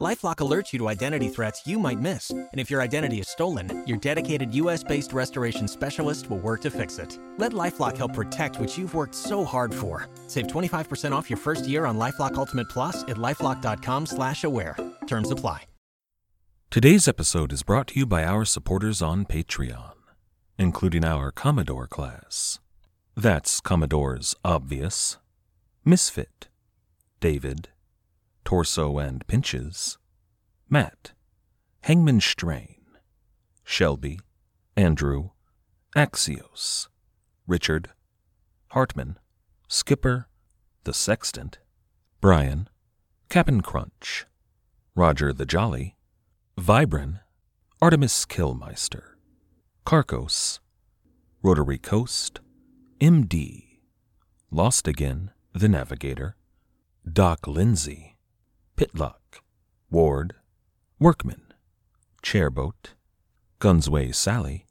LifeLock alerts you to identity threats you might miss, and if your identity is stolen, your dedicated U.S.-based restoration specialist will work to fix it. Let LifeLock help protect what you've worked so hard for. Save 25% off your first year on LifeLock Ultimate Plus at lifeLock.com/slash-aware. Terms apply. Today's episode is brought to you by our supporters on Patreon, including our Commodore class. That's Commodore's Obvious, Misfit, David, Torso and Pinches, Matt, Hangman Strain, Shelby, Andrew, Axios, Richard, Hartman, Skipper, The Sextant, Brian, Cap'n Crunch, Roger the Jolly, Vibran, Artemis Killmeister, Carcos, Rotary Coast, MD, Lost Again, The Navigator, Doc Lindsay, Pitlock, Ward, Workman, Chairboat, Gunsway Sally,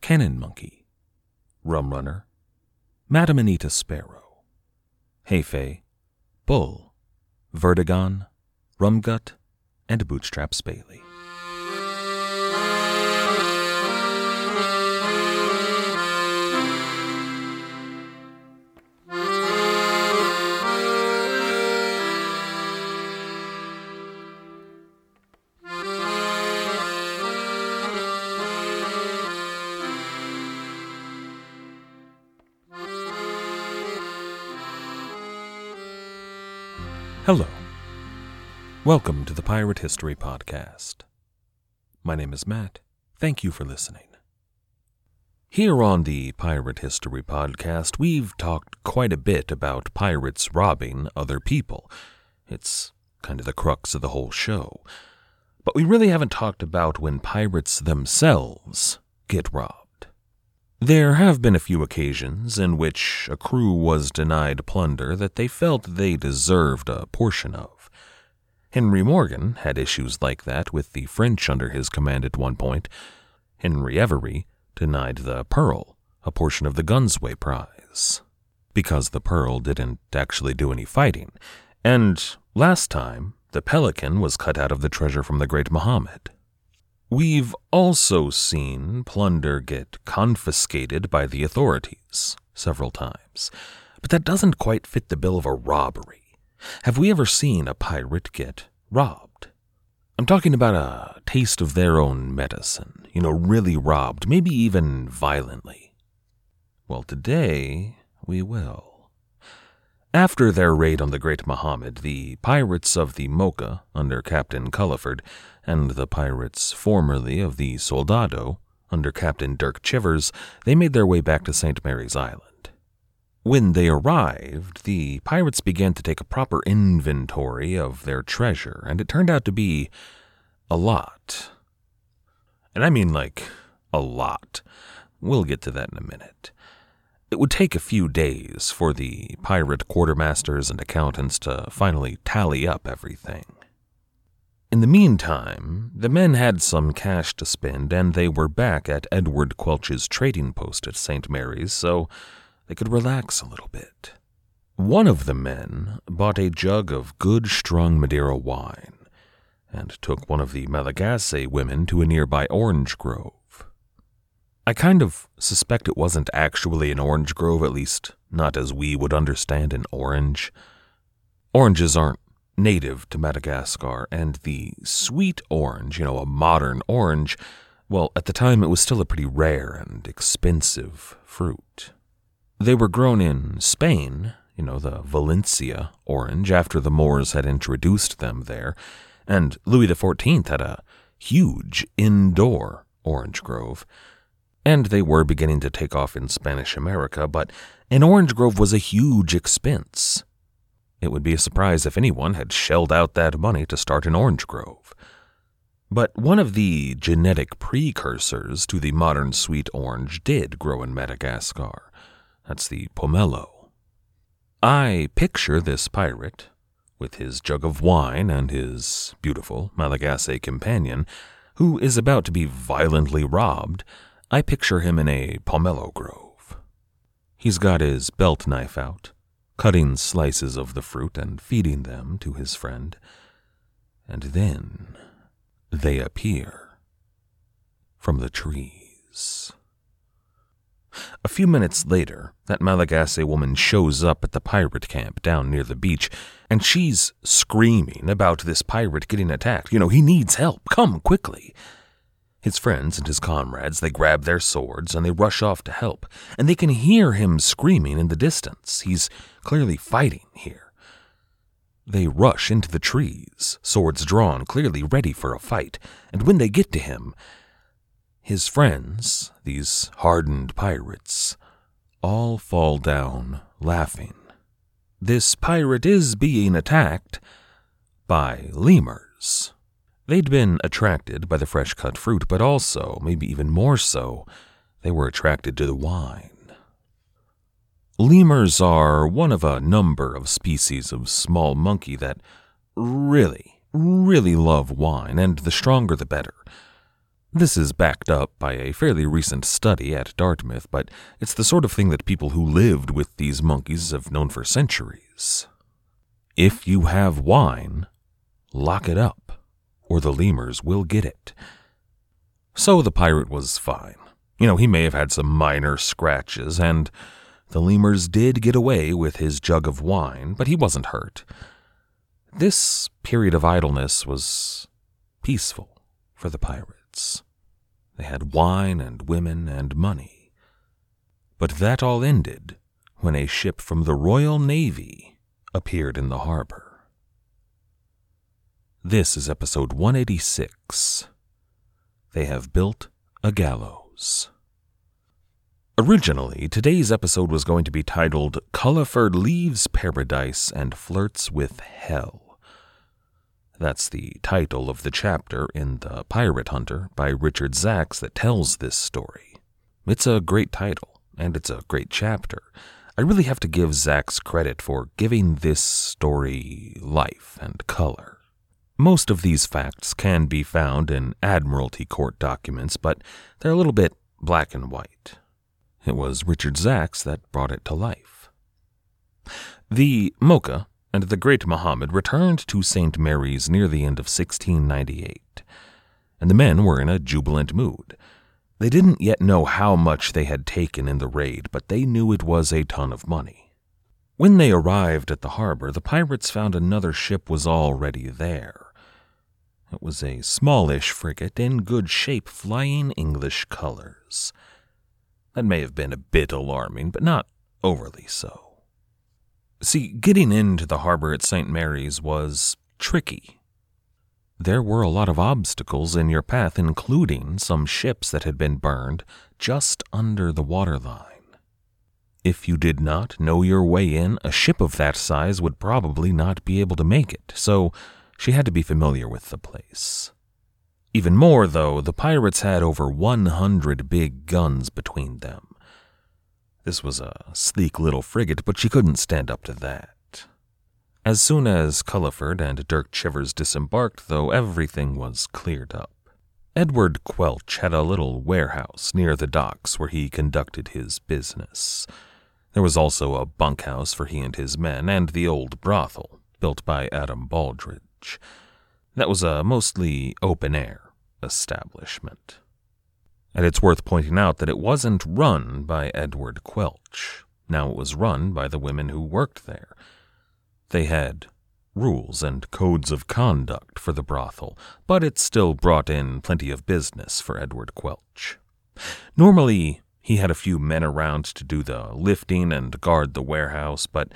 Cannon Monkey, Rum Runner, Madam Anita Sparrow, Hayfay, Bull, Vertigon, Rumgut, and Bootstraps Bailey. Hello. Welcome to the Pirate History Podcast. My name is Matt. Thank you for listening. Here on the Pirate History Podcast, we've talked quite a bit about pirates robbing other people. It's kind of the crux of the whole show. But we really haven't talked about when pirates themselves get robbed. There have been a few occasions in which a crew was denied plunder that they felt they deserved a portion of. Henry Morgan had issues like that with the French under his command at one point. Henry Every denied the Pearl a portion of the Gunsway prize because the Pearl didn't actually do any fighting. And last time, the Pelican was cut out of the treasure from the Great Muhammad. We've also seen plunder get confiscated by the authorities several times, but that doesn't quite fit the bill of a robbery. Have we ever seen a pirate get robbed? I'm talking about a taste of their own medicine, you know, really robbed, maybe even violently. Well, today we will. After their raid on the Great Muhammad, the pirates of the Mocha, under Captain Culliford, and the pirates formerly of the Soldado, under Captain Dirk Chivers, they made their way back to St. Mary's Island. When they arrived, the pirates began to take a proper inventory of their treasure, and it turned out to be a lot. And I mean like a lot. We'll get to that in a minute. It would take a few days for the pirate quartermasters and accountants to finally tally up everything. In the meantime, the men had some cash to spend, and they were back at Edward Quelch's trading post at St. Mary's, so they could relax a little bit. One of the men bought a jug of good, strong Madeira wine and took one of the Malagasy women to a nearby orange grove. I kind of suspect it wasn't actually an orange grove, at least not as we would understand an orange. Oranges aren't native to Madagascar, and the sweet orange, you know, a modern orange, well, at the time it was still a pretty rare and expensive fruit. They were grown in Spain, you know, the Valencia orange, after the Moors had introduced them there, and Louis XIV had a huge indoor orange grove and they were beginning to take off in Spanish America, but an orange grove was a huge expense. It would be a surprise if anyone had shelled out that money to start an orange grove. But one of the genetic precursors to the modern sweet orange did grow in Madagascar. That's the pomelo. I picture this pirate, with his jug of wine and his beautiful Malagasy companion, who is about to be violently robbed. I picture him in a pomelo grove. He's got his belt knife out, cutting slices of the fruit and feeding them to his friend. And then they appear from the trees. A few minutes later, that Malagasy woman shows up at the pirate camp down near the beach, and she's screaming about this pirate getting attacked. You know, he needs help. Come quickly. His friends and his comrades, they grab their swords and they rush off to help, and they can hear him screaming in the distance. He's clearly fighting here. They rush into the trees, swords drawn, clearly ready for a fight, and when they get to him, his friends, these hardened pirates, all fall down laughing. This pirate is being attacked by lemurs. They'd been attracted by the fresh cut fruit, but also, maybe even more so, they were attracted to the wine. Lemurs are one of a number of species of small monkey that really, really love wine, and the stronger the better. This is backed up by a fairly recent study at Dartmouth, but it's the sort of thing that people who lived with these monkeys have known for centuries. If you have wine, lock it up, or the lemurs will get it. So the pirate was fine. You know, he may have had some minor scratches, and the lemurs did get away with his jug of wine, but he wasn't hurt. This period of idleness was peaceful for the pirates. They had wine and women and money. But that all ended when a ship from the Royal Navy appeared in the harbor. This is episode 186. They have built a gallows. Originally, today's episode was going to be titled Culliford Leaves Paradise and Flirts with Hell. That's the title of the chapter in The Pirate Hunter by Richard Zacks that tells this story. It's a great title, and it's a great chapter. I really have to give Zacks credit for giving this story life and color. Most of these facts can be found in Admiralty Court documents, but they're a little bit black and white. It was Richard Zacks that brought it to life. The Mocha and the great Mohammed returned to St. Mary's near the end of 1698, and the men were in a jubilant mood. They didn't yet know how much they had taken in the raid, but they knew it was a ton of money. When they arrived at the harbor, the pirates found another ship was already there. It was a smallish frigate in good shape, flying English colors. That may have been a bit alarming, but not overly so. See, getting into the harbor at St. Mary's was tricky. There were a lot of obstacles in your path, including some ships that had been burned just under the waterline. If you did not know your way in, a ship of that size would probably not be able to make it, so she had to be familiar with the place. Even more, though, the pirates had over 100 big guns between them. This was a sleek little frigate, but she couldn't stand up to that. As soon as Culliford and Dirk Chivers disembarked, though, everything was cleared up. Edward Quelch had a little warehouse near the docks where he conducted his business. There was also a bunkhouse for he and his men, and the old brothel, built by Adam Baldridge. That was a mostly open air establishment. And it's worth pointing out that it wasn't run by Edward Quelch. Now it was run by the women who worked there. They had rules and codes of conduct for the brothel, but it still brought in plenty of business for Edward Quelch. Normally, he had a few men around to do the lifting and guard the warehouse, but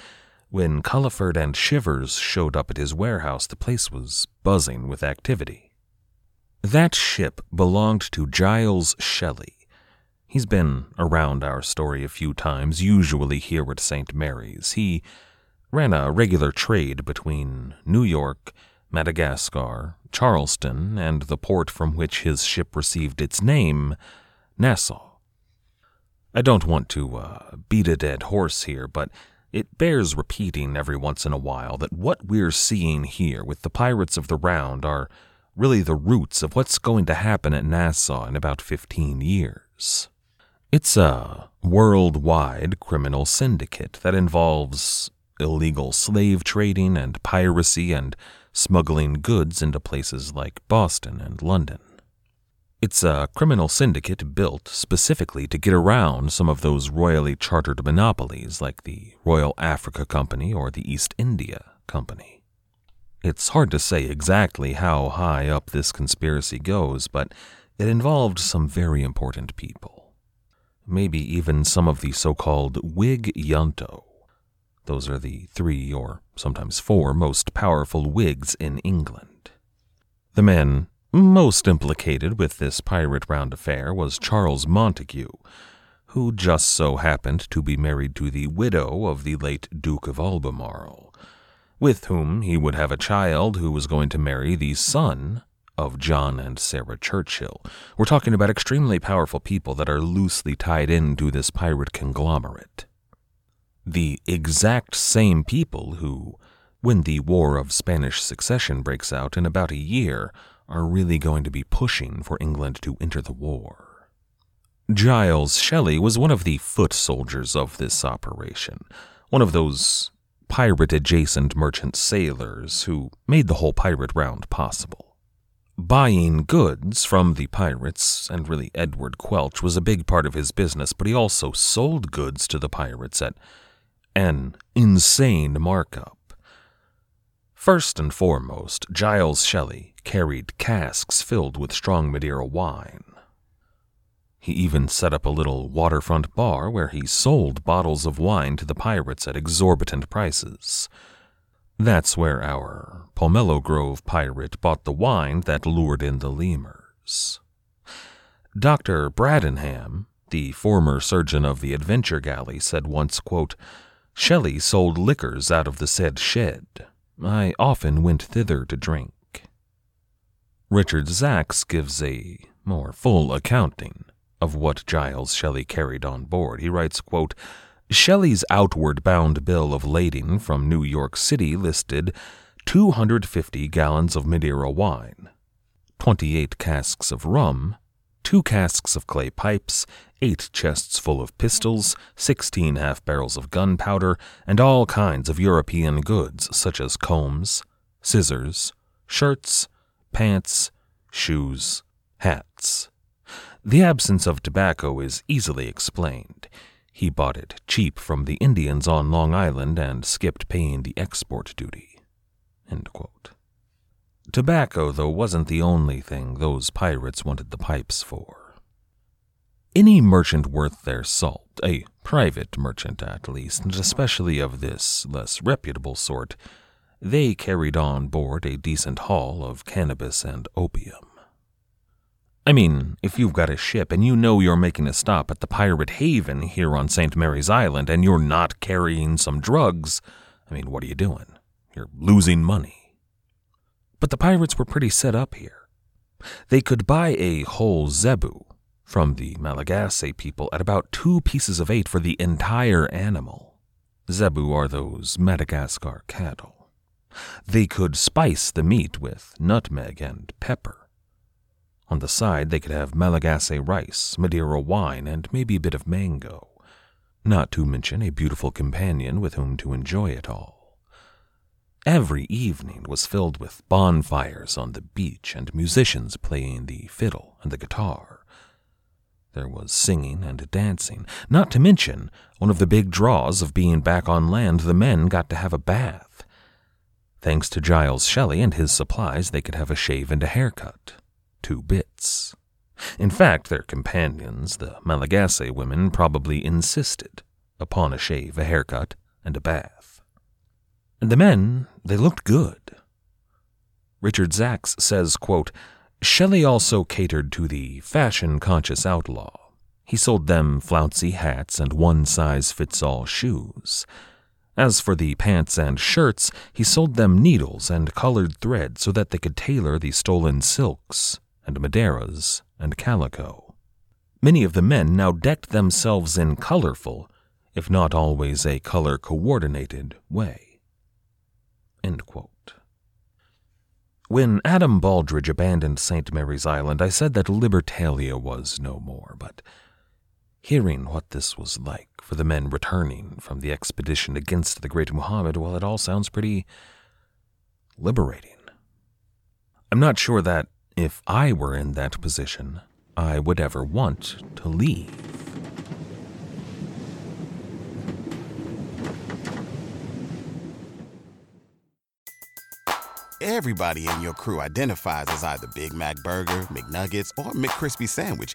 when Culliford and Chivers showed up at his warehouse, the place was buzzing with activity. That ship belonged to Giles Shelley. He's been around our story a few times, usually here at St. Mary's. He ran a regular trade between New York, Madagascar, Charleston, and the port from which his ship received its name, Nassau. I don't want to uh, beat a dead horse here, but it bears repeating every once in a while that what we're seeing here with the Pirates of the Round are really the roots of what's going to happen at Nassau in about 15 years. It's a worldwide criminal syndicate that involves illegal slave trading and piracy and smuggling goods into places like Boston and London. It's a criminal syndicate built specifically to get around some of those royally chartered monopolies like the Royal Africa Company or the East India Company. It's hard to say exactly how high up this conspiracy goes, but it involved some very important people. Maybe even some of the so called Whig Junto. Those are the three or sometimes four most powerful Whigs in England. The men most implicated with this pirate round affair was Charles Montague, who just so happened to be married to the widow of the late Duke of Albemarle, with whom he would have a child who was going to marry the son of John and Sarah Churchill. We're talking about extremely powerful people that are loosely tied into this pirate conglomerate. The exact same people who, when the War of Spanish Succession breaks out in about a year, are really going to be pushing for England to enter the war. Giles Shelley was one of the foot soldiers of this operation, one of those pirate adjacent merchant sailors who made the whole pirate round possible. Buying goods from the pirates, and really Edward Quelch, was a big part of his business, but he also sold goods to the pirates at an insane markup. First and foremost, Giles Shelley carried casks filled with strong Madeira wine. He even set up a little waterfront bar where he sold bottles of wine to the pirates at exorbitant prices. That's where our Pomelo Grove pirate bought the wine that lured in the lemurs. Dr. Bradinham, the former surgeon of the Adventure Galley, said once, quote, Shelley sold liquors out of the said shed. I often went thither to drink. Richard Zacks gives a more full accounting of what Giles Shelley carried on board. He writes, quote, Shelley's outward bound bill of lading from New York City listed 250 gallons of Madeira wine, 28 casks of rum, two casks of clay pipes, eight chests full of pistols, sixteen half barrels of gunpowder, and all kinds of European goods such as combs, scissors, shirts, pants, shoes, hats. The absence of tobacco is easily explained. He bought it cheap from the Indians on Long Island and skipped paying the export duty. Tobacco, though, wasn't the only thing those pirates wanted the pipes for. Any merchant worth their salt, a private merchant at least, and especially of this less reputable sort, they carried on board a decent haul of cannabis and opium. I mean, if you've got a ship and you know you're making a stop at the pirate haven here on St. Mary's Island and you're not carrying some drugs, I mean, what are you doing? You're losing money. But the pirates were pretty set up here. They could buy a whole zebu from the Malagasy people at about two pieces of eight for the entire animal. Zebu are those Madagascar cattle. They could spice the meat with nutmeg and pepper. On the side, they could have Malagasy rice, Madeira wine, and maybe a bit of mango, not to mention a beautiful companion with whom to enjoy it all. Every evening was filled with bonfires on the beach and musicians playing the fiddle and the guitar. There was singing and dancing, not to mention one of the big draws of being back on land, the men got to have a bath. Thanks to Giles Shelley and his supplies, they could have a shave and a haircut. Two bits. In fact, their companions, the Malagasy women, probably insisted upon a shave, a haircut, and a bath. And the men, they looked good. Richard Zacks says, quote, Shelley also catered to the fashion conscious outlaw. He sold them flouncy hats and one size fits all shoes. As for the pants and shirts, he sold them needles and colored thread so that they could tailor the stolen silks and madeiras and calico. Many of the men now decked themselves in colorful, if not always a color coordinated, way. When Adam Baldridge abandoned St. Mary's Island, I said that Libertalia was no more, but hearing what this was like for the men returning from the expedition against the great Muhammad, well, it all sounds pretty liberating. I'm not sure that, if I were in that position, I would ever want to leave. Everybody in your crew identifies as either Big Mac Burger, McNuggets, or McCrispy Sandwich,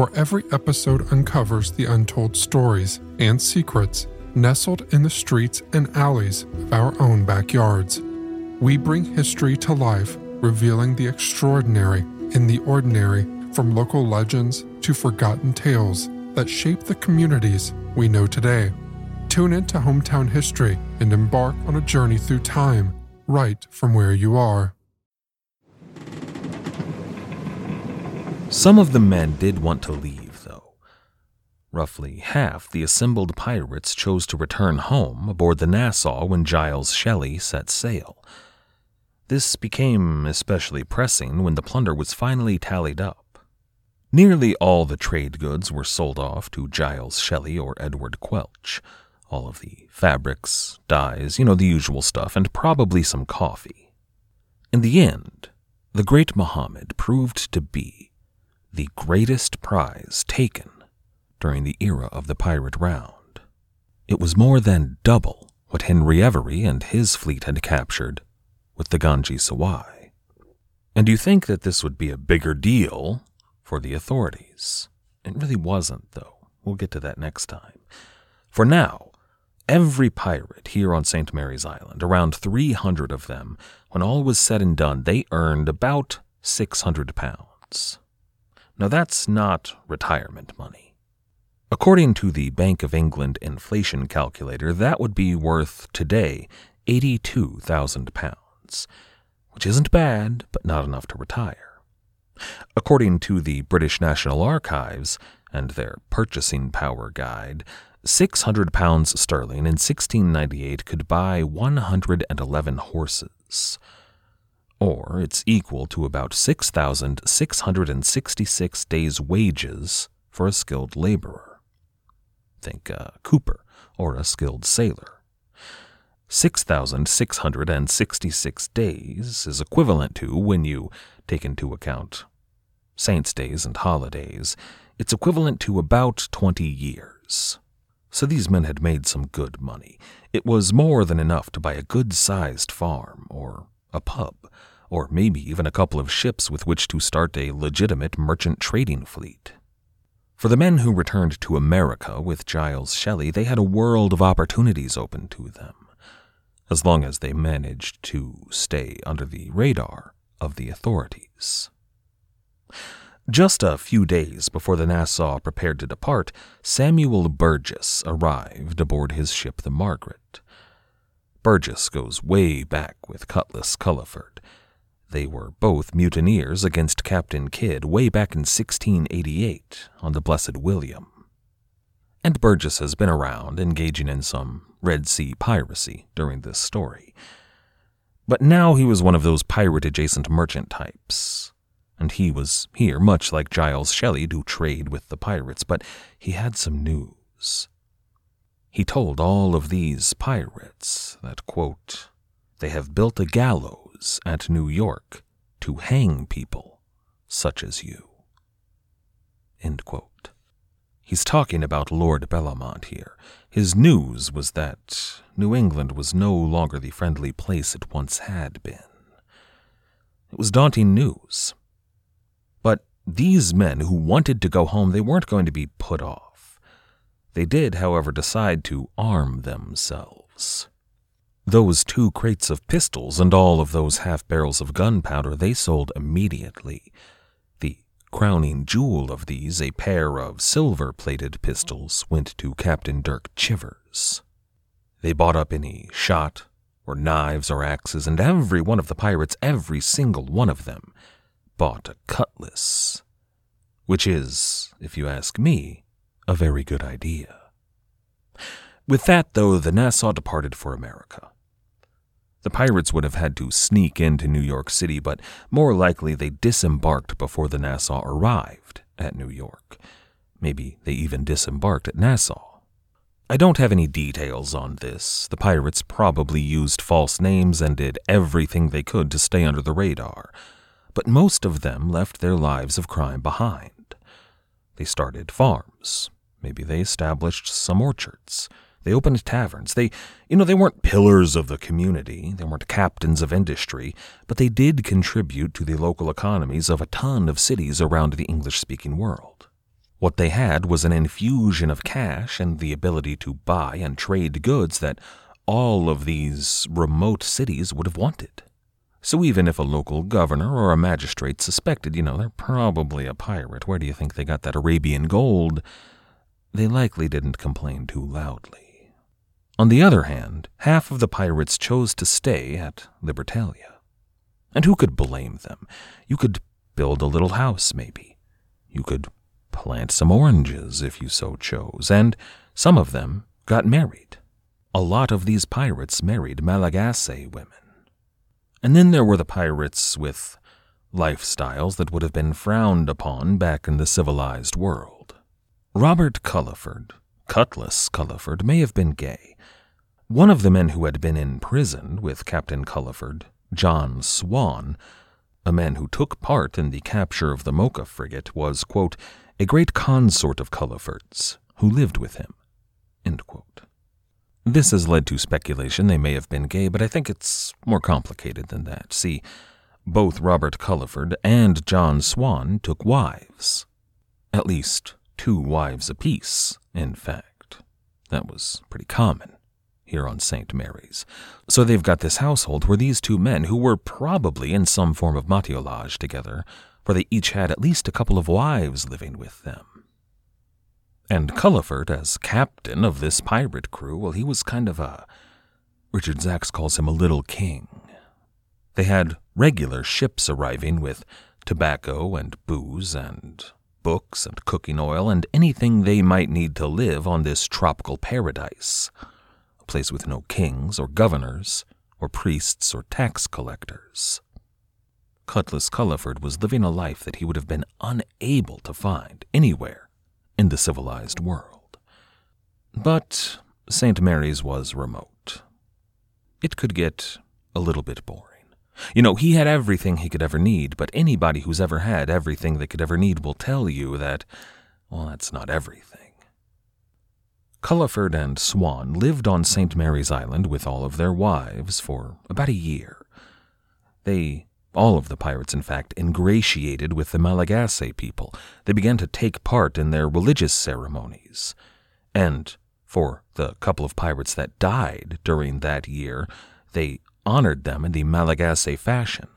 where every episode uncovers the untold stories and secrets nestled in the streets and alleys of our own backyards. We bring history to life, revealing the extraordinary in the ordinary, from local legends to forgotten tales that shape the communities we know today. Tune into Hometown History and embark on a journey through time, right from where you are. Some of the men did want to leave, though. Roughly half the assembled pirates chose to return home aboard the Nassau when Giles Shelley set sail. This became especially pressing when the plunder was finally tallied up. Nearly all the trade goods were sold off to Giles Shelley or Edward Quelch. All of the fabrics, dyes, you know, the usual stuff, and probably some coffee. In the end, the Great Muhammad proved to be the greatest prize taken during the era of the pirate round. It was more than double what Henry Every and his fleet had captured with the Ganj-i-Sawai. And you think that this would be a bigger deal for the authorities. It really wasn't, though. We'll get to that next time. For now, every pirate here on St. Mary's Island, around 300 of them, when all was said and done, they earned about 600 pounds. Now that's not retirement money. According to the Bank of England inflation calculator, that would be worth today 82,000 pounds which isn't bad, but not enough to retire. According to the British National Archives and their purchasing power guide, 600 pounds sterling in 1698 could buy 111 horses. Or it's equal to about 6,666 days' wages for a skilled laborer. Think a cooper or a skilled sailor. 6,666 days is equivalent to, when you take into account saints' days and holidays, it's equivalent to about 20 years. So these men had made some good money. It was more than enough to buy a good sized farm, or a pub, or maybe even a couple of ships with which to start a legitimate merchant trading fleet. For the men who returned to America with Giles Shelley, they had a world of opportunities open to them as long as they managed to stay under the radar of the authorities. Just a few days before the Nassau prepared to depart, Samuel Burgess arrived aboard his ship, the Margaret. Burgess goes way back with Cutlass Culliford. They were both mutineers against Captain Kidd way back in 1688 on the Blessed William. And Burgess has been around engaging in some Red Sea piracy during this story. But now he was one of those pirate adjacent merchant types. And he was here, much like Giles Shelley, to trade with the pirates, but he had some news. He told all of these pirates that, quote, they have built a gallows at New York to hang people such as you. He's talking about Lord Bellomont here. His news was that New England was no longer the friendly place it once had been. It was daunting news. But these men who wanted to go home, they weren't going to be put off. They did, however, decide to arm themselves. Those two crates of pistols and all of those half barrels of gunpowder they sold immediately. The crowning jewel of these, a pair of silver plated pistols, went to Captain Dirk Chivers. They bought up any shot, or knives, or axes, and every one of the pirates, every single one of them, bought a cutlass. Which is, if you ask me, a very good idea. With that, though, the Nassau departed for America. The pirates would have had to sneak into New York City, but more likely they disembarked before the Nassau arrived at New York. Maybe they even disembarked at Nassau. I don't have any details on this. The pirates probably used false names and did everything they could to stay under the radar, but most of them left their lives of crime behind. They started farms. Maybe they established some orchards. They opened taverns. They, you know, they weren't pillars of the community. They weren't captains of industry, but they did contribute to the local economies of a ton of cities around the English speaking world. What they had was an infusion of cash and the ability to buy and trade goods that all of these remote cities would have wanted. So even if a local governor or a magistrate suspected, you know, they're probably a pirate, where do you think they got that Arabian gold? They likely didn't complain too loudly. On the other hand, half of the pirates chose to stay at Libertalia. And who could blame them? You could build a little house, maybe. You could plant some oranges if you so chose, and some of them got married. A lot of these pirates married Malagasy women. And then there were the pirates with lifestyles that would have been frowned upon back in the civilized world. Robert Culliford, Cutlass Culliford, may have been gay, one of the men who had been in prison with Captain Culliford, John Swan, a man who took part in the capture of the Mocha frigate, was, quote, a great consort of Culliford's, who lived with him. This has led to speculation they may have been gay, but I think it's more complicated than that. See, both Robert Culliford and John Swan took wives. At least two wives apiece, in fact. That was pretty common here on St. Mary's. So they've got this household where these two men, who were probably in some form of matelotage together, for they each had at least a couple of wives living with them. And Culliford, as captain of this pirate crew, well, he was kind of a. Richard Zacks calls him a little king. They had regular ships arriving with tobacco and booze and books and cooking oil and anything they might need to live on this tropical paradise a place with no kings or governors or priests or tax collectors. Cutlass Culliford was living a life that he would have been unable to find anywhere in the civilized world. But St. Mary's was remote. It could get a little bit boring. You know, he had everything he could ever need, but anybody who's ever had everything they could ever need will tell you that, well, that's not everything. Culliford and Swan lived on St. Mary's Island with all of their wives for about a year. They, all of the pirates in fact, ingratiated with the Malagasy people. They began to take part in their religious ceremonies. And for the couple of pirates that died during that year, they honored them in the Malagasy fashion.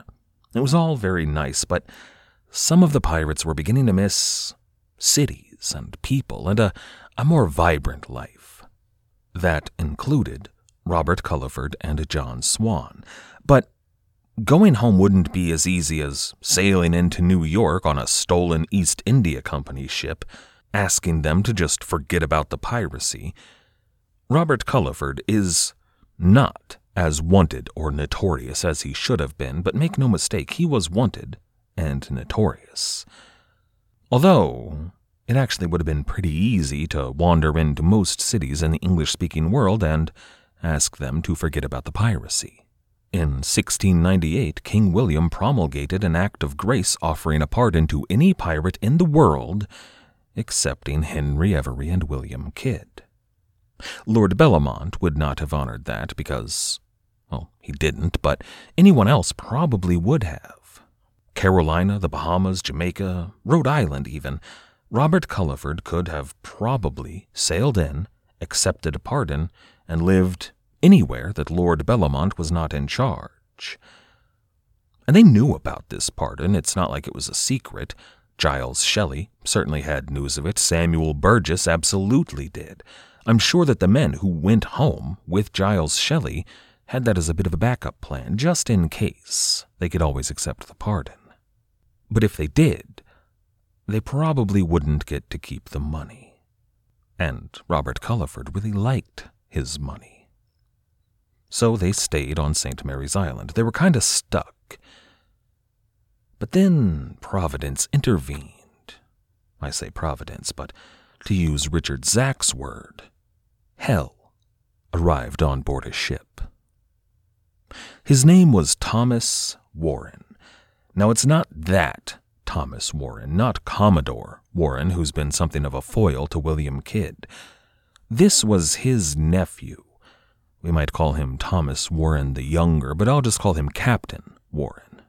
It was all very nice, but some of the pirates were beginning to miss cities and people and a, a more vibrant life. That included Robert Culliford and John Swan. But going home wouldn't be as easy as sailing into New York on a stolen East India Company ship, asking them to just forget about the piracy. Robert Culliford is not as wanted or notorious as he should have been, but make no mistake, he was wanted and notorious. Although it actually would have been pretty easy to wander into most cities in the English speaking world and ask them to forget about the piracy. In 1698, King William promulgated an act of grace offering a pardon to any pirate in the world, excepting Henry Every and William Kidd. Lord Bellomont would not have honored that because, well, he didn't, but anyone else probably would have. Carolina, the Bahamas, Jamaica, Rhode Island, even, Robert Culliford could have probably sailed in, accepted a pardon, and lived anywhere that Lord Bellomont was not in charge. And they knew about this pardon. It's not like it was a secret. Giles Shelley certainly had news of it. Samuel Burgess absolutely did. I'm sure that the men who went home with Giles Shelley had that as a bit of a backup plan, just in case they could always accept the pardon. But if they did, they probably wouldn't get to keep the money. And Robert Culliford really liked his money. So they stayed on St. Mary's Island. They were kind of stuck. But then Providence intervened. I say Providence, but to use Richard Zack's word, hell arrived on board a ship. His name was Thomas Warren. Now, it's not that Thomas Warren, not Commodore Warren, who's been something of a foil to William Kidd. This was his nephew. We might call him Thomas Warren the Younger, but I'll just call him Captain Warren.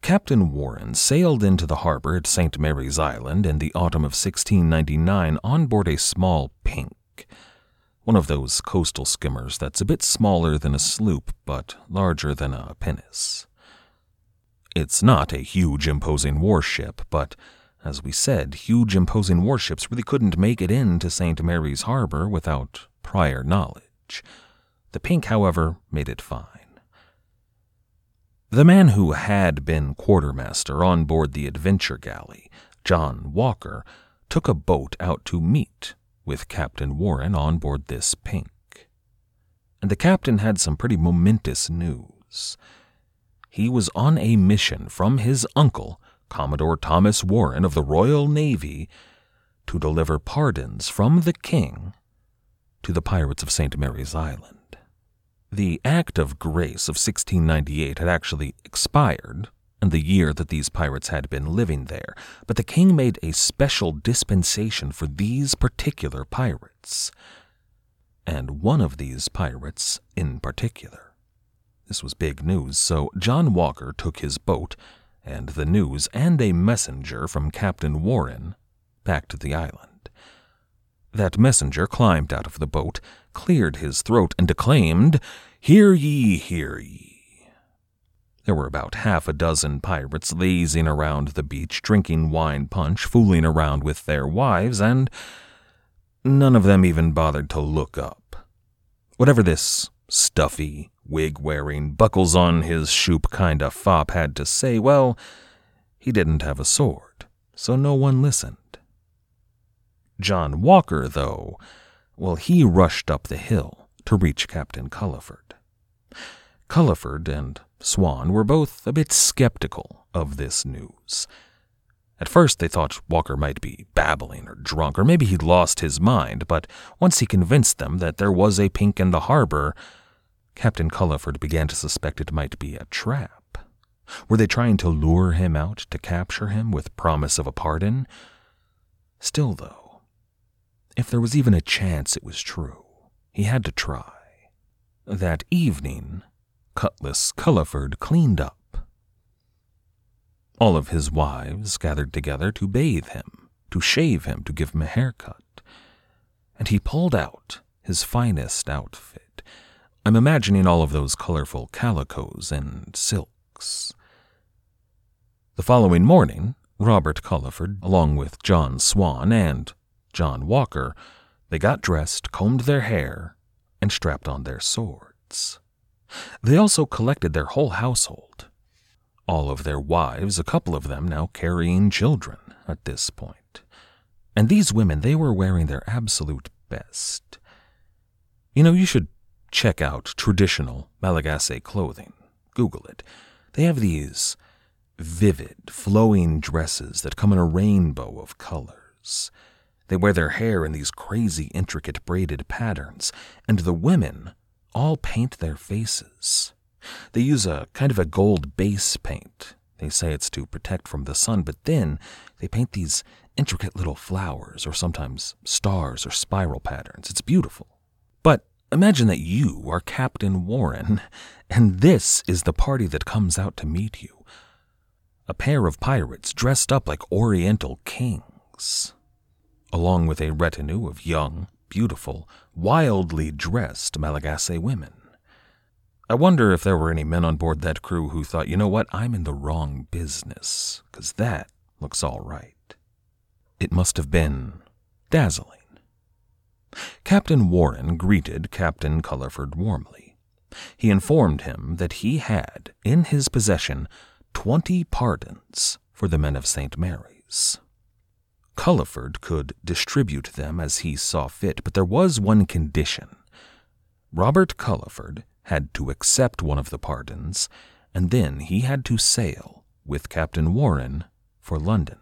Captain Warren sailed into the harbor at St. Mary's Island in the autumn of 1699 on board a small pink one of those coastal skimmers that's a bit smaller than a sloop but larger than a pinnace. It's not a huge, imposing warship, but as we said, huge, imposing warships really couldn't make it into St. Mary's Harbor without prior knowledge. The Pink, however, made it fine. The man who had been quartermaster on board the adventure galley, John Walker, took a boat out to meet with Captain Warren on board this Pink. And the captain had some pretty momentous news. He was on a mission from his uncle, Commodore Thomas Warren of the Royal Navy, to deliver pardons from the king to the pirates of St. Mary's Island. The Act of Grace of 1698 had actually expired and the year that these pirates had been living there, but the king made a special dispensation for these particular pirates. And one of these pirates in particular. This was big news, so John Walker took his boat and the news and a messenger from Captain Warren back to the island. That messenger climbed out of the boat, cleared his throat, and declaimed, Hear ye, hear ye. There were about half a dozen pirates lazing around the beach, drinking wine punch, fooling around with their wives, and none of them even bothered to look up. Whatever this stuffy, wig wearing, buckles on his shoop kind of fop had to say, well, he didn't have a sword, so no one listened. John Walker, though, well, he rushed up the hill to reach Captain Culliford. Culliford and Swan were both a bit skeptical of this news. At first, they thought Walker might be babbling or drunk, or maybe he'd lost his mind, but once he convinced them that there was a pink in the harbor, Captain Culliford began to suspect it might be a trap. Were they trying to lure him out to capture him with promise of a pardon? Still, though, if there was even a chance it was true, he had to try. That evening, Cutlass Culliford cleaned up. All of his wives gathered together to bathe him, to shave him, to give him a haircut. And he pulled out his finest outfit. I'm imagining all of those colorful calicoes and silks. The following morning, Robert Culliford, along with John Swan and John Walker, they got dressed, combed their hair, and strapped on their swords. They also collected their whole household. All of their wives, a couple of them now carrying children at this point. And these women, they were wearing their absolute best. You know, you should check out traditional Malagasy clothing. Google it. They have these vivid, flowing dresses that come in a rainbow of colors. They wear their hair in these crazy, intricate braided patterns, and the women all paint their faces. They use a kind of a gold base paint. They say it's to protect from the sun, but then they paint these intricate little flowers or sometimes stars or spiral patterns. It's beautiful. But imagine that you are Captain Warren, and this is the party that comes out to meet you. A pair of pirates dressed up like Oriental kings. along with a retinue of young, beautiful, wildly dressed Malagasy women. I wonder if there were any men on board that crew who thought, you know what, I'm in the wrong business, 'cause that looks all right. It must have been dazzling. Captain Warren greeted Captain Culliford warmly. He informed him that he had in his possession twenty pardons for the men of St. Mary's. Culliford could distribute them as he saw fit, but there was one condition. Robert Culliford had to accept one of the pardons, and then he had to sail with Captain Warren for London.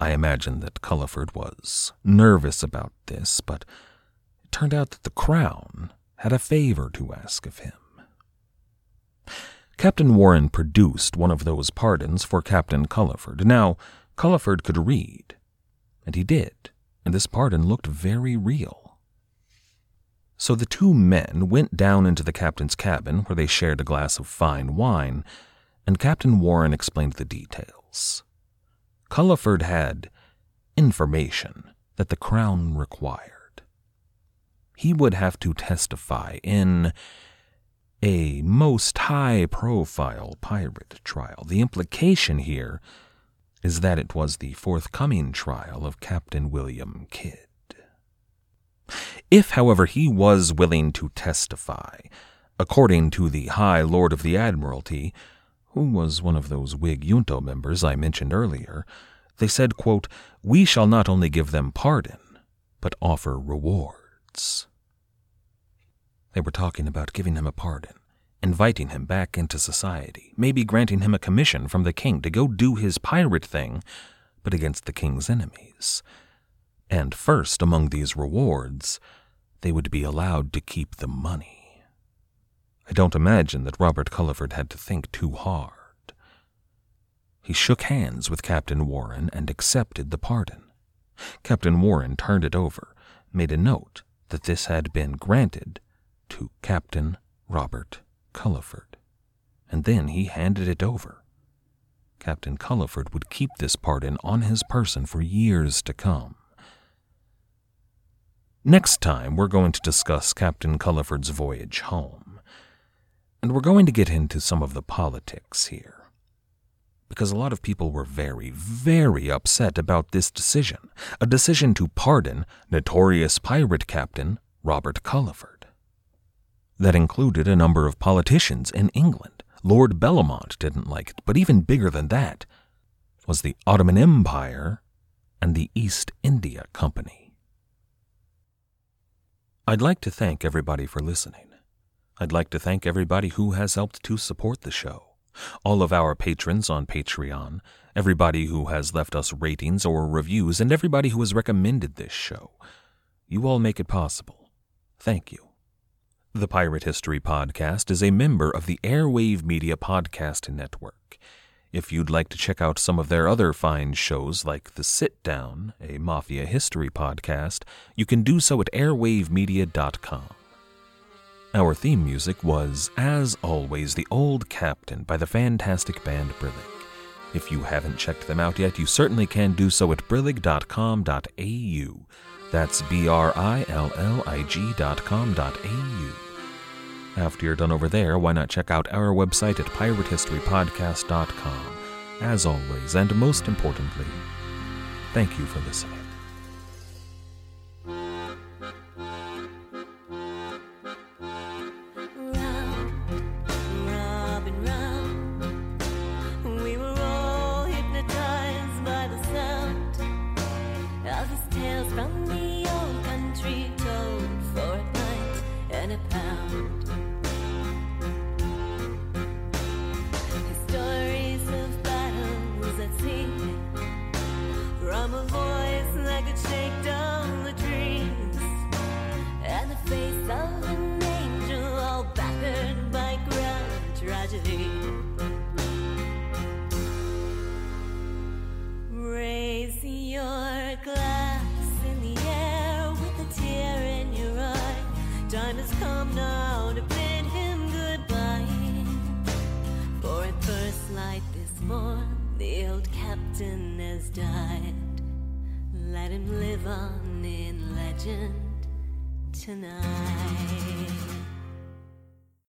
I imagine that Culliford was nervous about this, but it turned out that the Crown had a favor to ask of him. Captain Warren produced one of those pardons for Captain Culliford. Now, Culliford could read, and he did, and this pardon looked very real. So the two men went down into the captain's cabin, where they shared a glass of fine wine, and Captain Warren explained the details. Culliford had information that the Crown required. He would have to testify in a most high profile pirate trial. The implication here is that it was the forthcoming trial of Captain William Kidd. If, however, he was willing to testify, according to the High Lord of the Admiralty, who was one of those Whig junto members I mentioned earlier, they said, quote, We shall not only give them pardon, but offer rewards. They were talking about giving him a pardon, inviting him back into society, maybe granting him a commission from the king to go do his pirate thing, but against the king's enemies. And first among these rewards, they would be allowed to keep the money. I don't imagine that Robert Culliford had to think too hard. He shook hands with Captain Warren and accepted the pardon. Captain Warren turned it over, made a note that this had been granted to Captain Robert Culliford, and then he handed it over. Captain Culliford would keep this pardon on his person for years to come. Next time, we're going to discuss Captain Culliford's voyage home, and we're going to get into some of the politics here because a lot of people were very, very upset about this decision a decision to pardon notorious pirate captain Robert Culliford. That included a number of politicians in England. Lord Bellomont didn't like it, but even bigger than that was the Ottoman Empire and the East India Company. I'd like to thank everybody for listening. I'd like to thank everybody who has helped to support the show all of our patrons on Patreon, everybody who has left us ratings or reviews, and everybody who has recommended this show. You all make it possible. Thank you. The Pirate History Podcast is a member of the Airwave Media Podcast Network. If you'd like to check out some of their other fine shows like The Sit Down, a mafia history podcast, you can do so at airwavemedia.com. Our theme music was, as always, The Old Captain by the fantastic band Brillig. If you haven't checked them out yet, you certainly can do so at brillig.com.au. That's B R I L L I G.com.au. After you're done over there, why not check out our website at piratehistorypodcast.com? As always, and most importantly, thank you for listening.